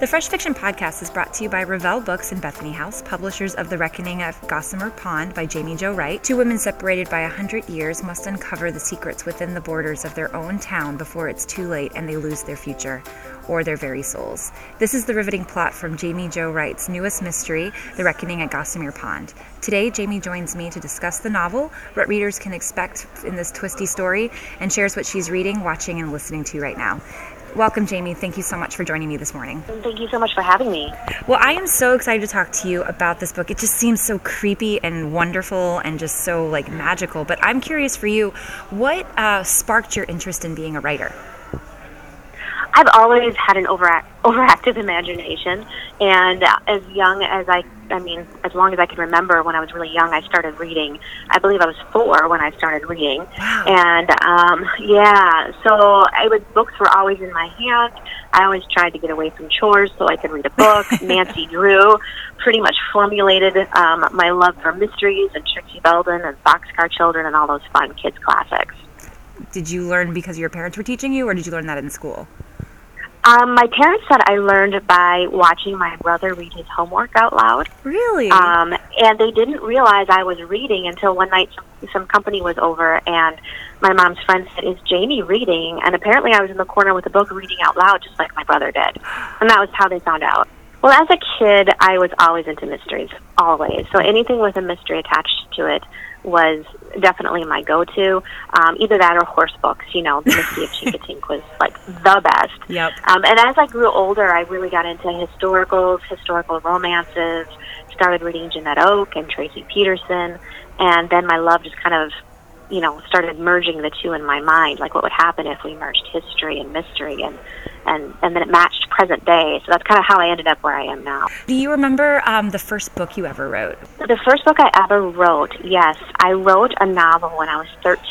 The Fresh Fiction Podcast is brought to you by Revell Books and Bethany House, publishers of The Reckoning of Gossamer Pond by Jamie Jo Wright. Two women separated by a hundred years must uncover the secrets within the borders of their own town before it's too late and they lose their future or their very souls. This is the riveting plot from Jamie Jo Wright's newest mystery, The Reckoning at Gossamer Pond. Today, Jamie joins me to discuss the novel, what readers can expect in this twisty story, and shares what she's reading, watching, and listening to right now. Welcome, Jamie. Thank you so much for joining me this morning. Thank you so much for having me. Well, I am so excited to talk to you about this book. It just seems so creepy and wonderful and just so like magical. But I'm curious for you, what uh, sparked your interest in being a writer? I've always had an overact, overactive imagination, and as young as I, I mean, as long as I can remember, when I was really young, I started reading. I believe I was four when I started reading, Wow. and um, yeah, so I was books were always in my hand. I always tried to get away from chores so I could read a book. Nancy Drew pretty much formulated um, my love for mysteries and Trixie Belden and Boxcar Children and all those fun kids classics. Did you learn because your parents were teaching you, or did you learn that in school? Um, my parents said I learned by watching my brother read his homework out loud. Really? Um, and they didn't realize I was reading until one night some, some company was over and my mom's friend said, Is Jamie reading? And apparently I was in the corner with a book reading out loud just like my brother did. And that was how they found out. Well, as a kid, I was always into mysteries, always. So anything with a mystery attached to it was definitely my go-to. Um, either that or horse books. You know, the Misty of Chincoteague was like the best. Yep. Um, and as I grew older, I really got into historicals, historical romances. Started reading Janette Oke and Tracie Peterson, and then my love just kind of, you know, started merging the two in my mind. Like, what would happen if we merged history and mystery, and and and then it matched present day. So that's kind of how I ended up where I am now. Do you remember um, the first book you ever wrote? The first book I ever wrote, yes, I wrote a novel when I was 13,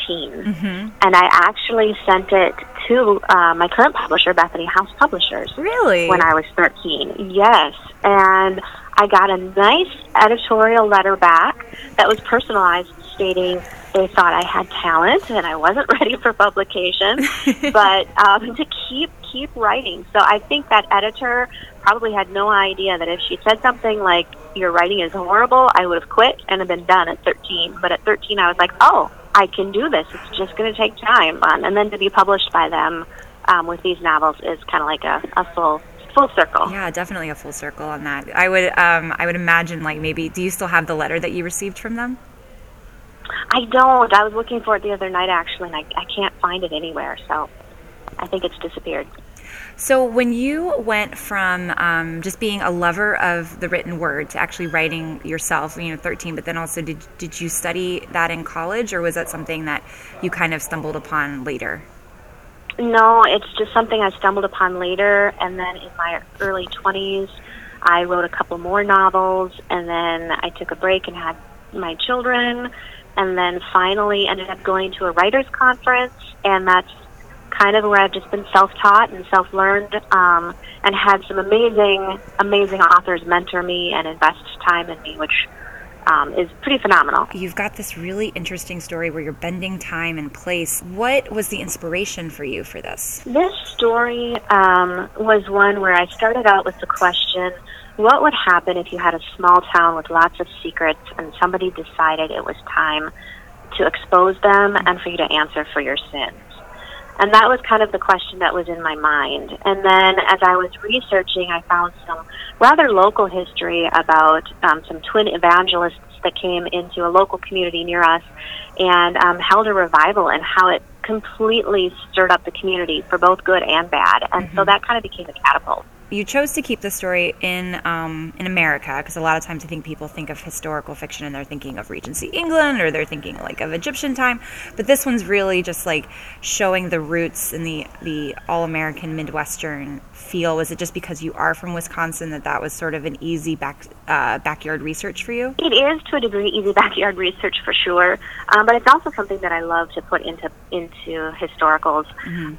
Mm-hmm. and I actually sent it to uh, my current publisher, Bethany House Publishers. Really? when I was 13. Yes. And I got a nice editorial letter back that was personalized stating they thought I had talent and I wasn't ready for publication, but um, to keep keep writing. So I think that editor probably had no idea that if she said something like your writing is horrible, I would have quit and have been done at 13. But at 13 I was like, "Oh, I can do this. It's just going to take time." Um, and then to be published by them um, with these novels is kind of like a, a full full circle. yeah, definitely a full circle on that. I would, um, I would imagine, like maybe. Do you still have the letter that you received from them? I don't. I was looking for it the other night actually, and I, I can't find it anywhere. So I think it's disappeared. So, when you went from um, just being a lover of the written word to actually writing yourself, you know, 13, but then also did, did you study that in college or was that something that you kind of stumbled upon later? No, it's just something I stumbled upon later, and then in my early 20s, I wrote a couple more novels, and then I took a break and had my children, and then finally ended up going to a writers' conference, and that's kind of where I've just been self-taught and self-learned, um, and had some amazing, amazing authors mentor me and invest time in me, which um, is pretty phenomenal. You've got this really interesting story where you're bending time and place. What was the inspiration for you for this? This story um, was one where I started out with the question what would happen if you had a small town with lots of secrets and somebody decided it was time to expose them and for you to answer for your sins? And that was kind of the question that was in my mind. And then as I was researching, I found some rather local history about um, some twin evangelists that came into a local community near us and um, held a revival and how it completely stirred up the community for both good and bad. And so that kind of became a catapult. You chose to keep the story in um, in America because a lot of times I think people think of historical fiction and they're thinking of Regency England or they're thinking like of Egyptian time, but this one's really just like showing the roots and the the all American Midwestern feel. Was it just because you are from Wisconsin that that was sort of an easy back uh, backyard research for you? It is to a degree easy backyard research for sure, um, but it's also something that I love to put into into historicals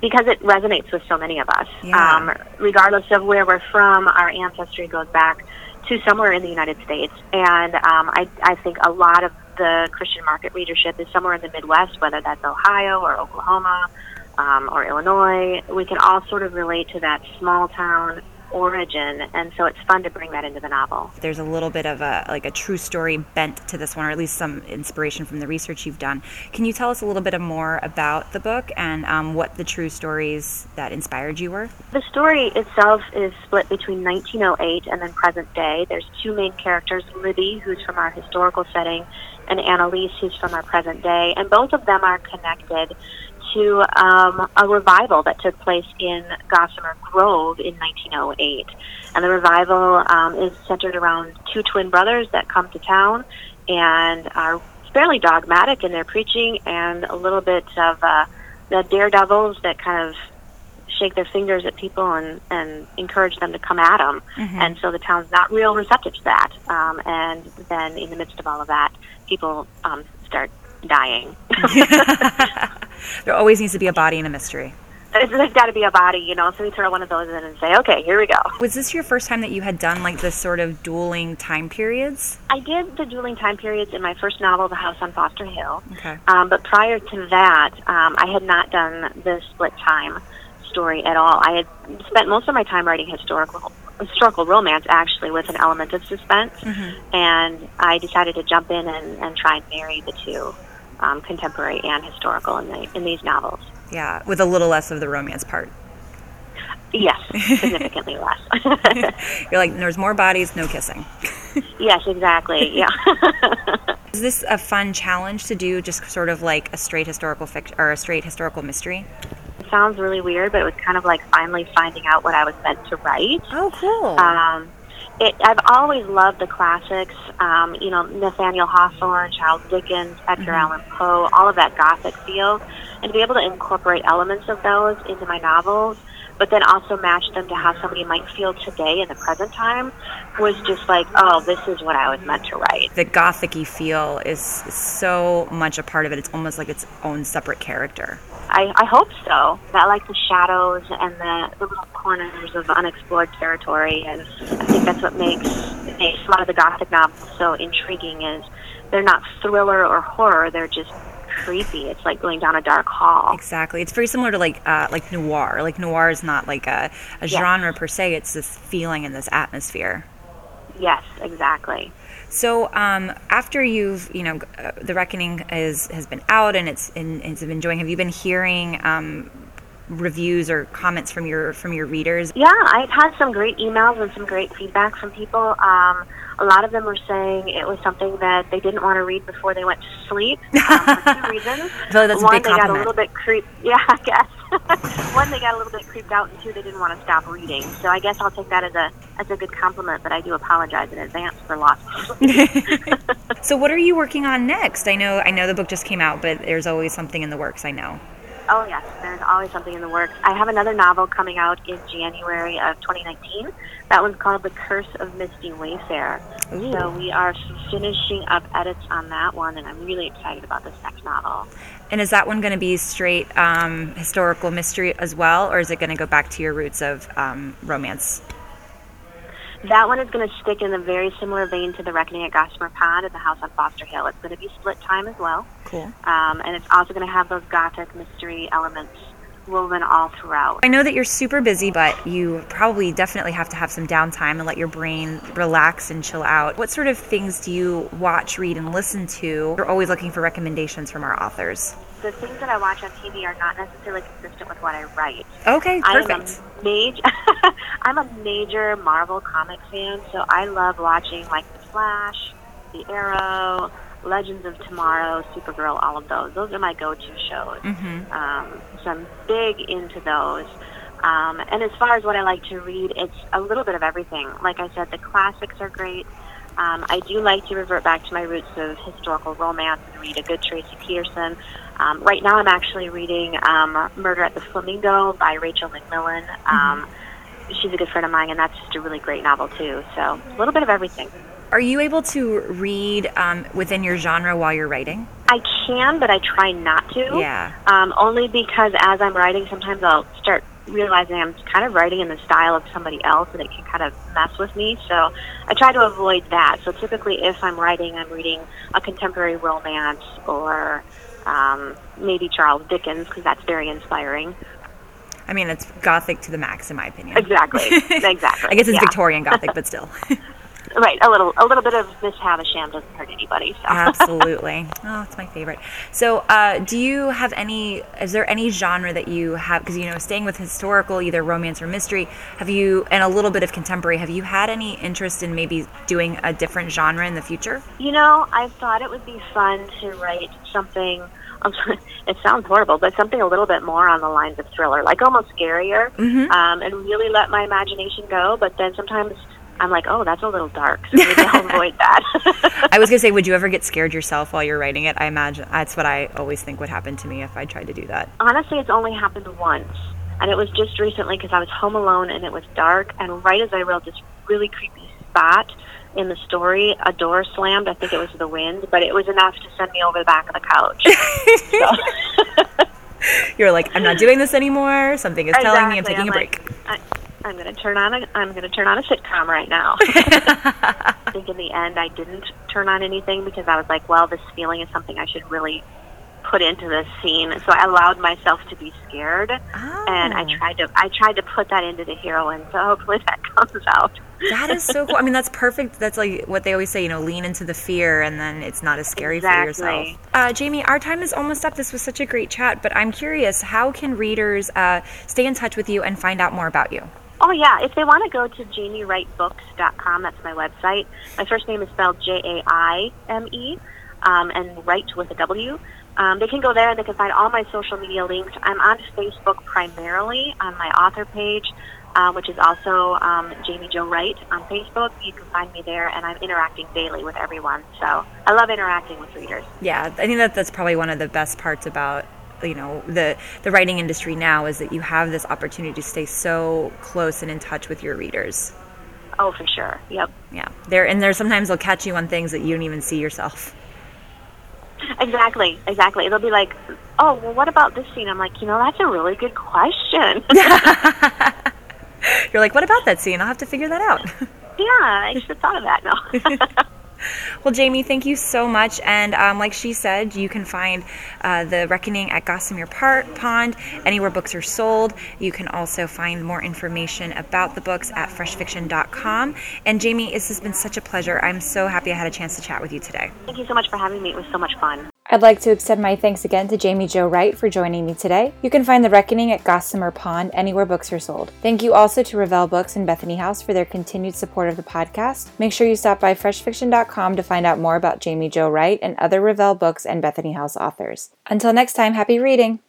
because it resonates with so many of us. Yeah. Um, regardless of where we're from, our ancestry goes back to somewhere in the United States, and um, I, I think a lot of the Christian market readership is somewhere in the Midwest, whether that's Ohio or Oklahoma um, or Illinois. We can all sort of relate to that small town origin, and so it's fun to bring that into the novel. There's a little bit of a like a true story bent to this one, or at least some inspiration from the research you've done. Can you tell us a little bit more about the book and um, what the true stories that inspired you were? The story itself is split between 1908 and then present day. There's two main characters, Libby, who's from our historical setting, and Annalise, who's from our present day, and both of them are connected to um, a revival that took place in Gossamer Grove in 1908. And the revival um, is centered around two twin brothers that come to town and are fairly dogmatic in their preaching and a little bit of uh, the daredevils that kind of shake their fingers at people and, and encourage them to come at them. Mm-hmm. And so the town's not real receptive to that. Um, and then in the midst of all of that, people um, start dying. there always needs to be a body and a mystery. There's got to be a body, you know. So we throw one of those in and say, "Okay, here we go." Was this your first time that you had done like this sort of dueling time periods? I did the dueling time periods in my first novel, The House on Foster Hill. Okay. Um, but prior to that, um, I had not done the split time story at all. I had spent most of my time writing historical historical romance, actually, with an element of suspense, mm-hmm. and I decided to jump in and, and try and marry the two um, contemporary and historical in, the, in these novels. Yeah, with a little less of the romance part. Yes, significantly less. You're like, there's more bodies, no kissing. yes, exactly. Yeah. Is this a fun challenge to do, just sort of like a straight historical fiction or a straight historical mystery? It sounds really weird, but it was kind of like finally finding out what I was meant to write. Oh, cool. Um, it, I've always loved the classics. Um, you know, Nathaniel Hawthorne, Charles Dickens, Edgar mm-hmm. Allan Poe, all of that Gothic feel, and to be able to incorporate elements of those into my novels, but then also match them to how somebody might feel today in the present time, was just like, oh, this is what I was meant to write. The Gothicy feel is so much a part of it. It's almost like its own separate character. I, I hope so. I like the shadows and the, the little corners of unexplored territory, and I think that's what makes, makes a lot of the Gothic novels so intriguing. Is they're not thriller or horror; they're just creepy. It's like going down a dark hall. Exactly. It's very similar to like uh, like noir. Like noir is not like a, a genre per se. It's this feeling and this atmosphere. Yes, exactly. So um, after you've, you know, uh, the reckoning is has been out and it's and it's been enjoying. Have you been hearing um, reviews or comments from your from your readers? Yeah, I've had some great emails and some great feedback from people. Um, a lot of them were saying it was something that they didn't want to read before they went to sleep um, for two reasons. So that's One, a big they got a little bit creeped. Yeah, I guess. One, they got a little bit creeped out, and two, they didn't want to stop reading. So I guess I'll take that as a as a good compliment. But I do apologize in advance for lost. so what are you working on next? I know I know the book just came out, but there's always something in the works. I know. Oh, yes, there's always something in the works. I have another novel coming out in January of 2019. That one's called The Curse of Misty Wayfair. Ooh. So we are finishing up edits on that one, and I'm really excited about this next novel. And is that one going to be straight um, historical mystery as well, or is it going to go back to your roots of um, romance? That one is going to stick in a very similar vein to The Reckoning at Gossamer Pond and The House on Foster Hill. It's going to be split time as well. Cool. Um, and it's also going to have those gothic mystery elements woven all throughout. I know that you're super busy, but you probably definitely have to have some downtime and let your brain relax and chill out. What sort of things do you watch, read, and listen to? We're always looking for recommendations from our authors. The things that I watch on TV are not necessarily consistent with what I write. Okay, perfect. I'm a major, I'm a major Marvel comic fan, so I love watching like The Flash, The Arrow, Legends of Tomorrow, Supergirl, all of those. Those are my go-to shows. Mm-hmm. Um, so I'm big into those. Um, and as far as what I like to read, it's a little bit of everything. Like I said, the classics are great. Um, I do like to revert back to my roots of historical romance and read a good Tracie Peterson. Um, right now, I'm actually reading um, Murder at the Flamingo by Rachel McMillan. Um, mm-hmm. She's a good friend of mine, and that's just a really great novel, too. So, a little bit of everything. Are you able to read um, within your genre while you're writing? I can, but I try not to. Yeah. Um, only because as I'm writing, sometimes I'll start realizing I'm kind of writing in the style of somebody else, and it can kind of mess with me. So I try to avoid that. So typically, if I'm writing, I'm reading a contemporary romance or um, maybe Charles Dickens because that's very inspiring. I mean, it's gothic to the max, in my opinion. Exactly. Exactly. I guess it's yeah. Victorian gothic, but still. Right. A little. A little bit of Miss Havisham doesn't hurt anybody. So. Absolutely. Oh, it's my favorite. So, uh, do you have any? Is there any genre that you have? Because you know, staying with historical, either romance or mystery, have you, and a little bit of contemporary, have you had any interest in maybe doing a different genre in the future? You know, I thought it would be fun to write something. It sounds horrible, but something a little bit more on the lines of thriller, like almost scarier, Mm-hmm. um, and really let my imagination go. But then sometimes I'm like, oh, that's a little dark, so maybe I'll avoid that. I was gonna say, would you ever get scared yourself while you're writing it? I imagine that's what I always think would happen to me if I tried to do that. Honestly, it's only happened once, and it was just recently because I was home alone and it was dark. And right as I wrote this really creepy spot in the story, a door slammed. I think it was the wind, but it was enough to send me over the back of the couch. so, You're like, I'm not doing this anymore. Something is telling me I'm taking a I'm break. like, I, I'm going to turn on a I'm going to turn on a sitcom right now. I think in the end I didn't turn on anything because I was like, well, this feeling is something I should really put into this scene. So I allowed myself to be scared, and I Oh. tried to I tried to put that into the heroine. So hopefully that comes out. That is so cool. I mean, that's perfect. That's like what they always say, you know, lean into the fear and then it's not as scary for yourself. Uh, Jamie, our time is almost up. This was such a great chat, but I'm curious, how can readers uh, stay in touch with you and find out more about you? Oh yeah, if they want to go to jaimewrightbooks.com, that's my website. My first name is spelled J A I M E, um, and Wright with a W. Um, they can go there and they can find all my social media links. I'm on Facebook primarily on my author page, uh, which is also um, Jamie Jo Wright on Facebook. You can find me there, and I'm interacting daily with everyone. So I love interacting with readers. Yeah, I think that that's probably one of the best parts about you know the the writing industry now is that you have this opportunity to stay so close and in touch with your readers. Oh, for sure. Yep. Yeah, there and there sometimes they'll catch you on things that you don't even see yourself. Exactly, exactly. They'll be like, "Oh, well, what about this scene?" I'm like, "You know, that's a really good question." You're like, what about that scene? I'll have to figure that out. Yeah, I should have thought of that. No. Well, Jamie, thank you so much. And um, like she said, you can find uh, The Reckoning at Gossamer Par- Pond, anywhere books are sold. You can also find more information about the books at freshfiction.com. And Jamie, this has been such a pleasure. I'm so happy I had a chance to chat with you today. Thank you so much for having me. It was so much fun. I'd like to extend my thanks again to Jamie Jo Wright for joining me today. You can find The Reckoning at Gossamer Pond anywhere books are sold. Thank you also to Revell Books and Bethany House for their continued support of the podcast. Make sure you stop by freshfiction.com to find out more about Jamie Jo Wright and other Revell Books and Bethany House authors. Until next time, happy reading!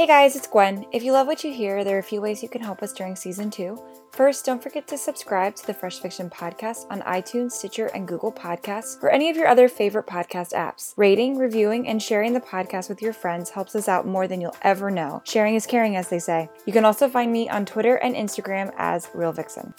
Hey guys, it's Gwen. If you love what you hear, there are a few ways you can help us during season two. First, don't forget to subscribe to the Fresh Fiction Podcast on iTunes, Stitcher, and Google Podcasts, or any of your other favorite podcast apps. Rating, reviewing, and sharing the podcast with your friends helps us out more than you'll ever know. Sharing is caring, as they say. You can also find me on Twitter and Instagram as Real Vixen.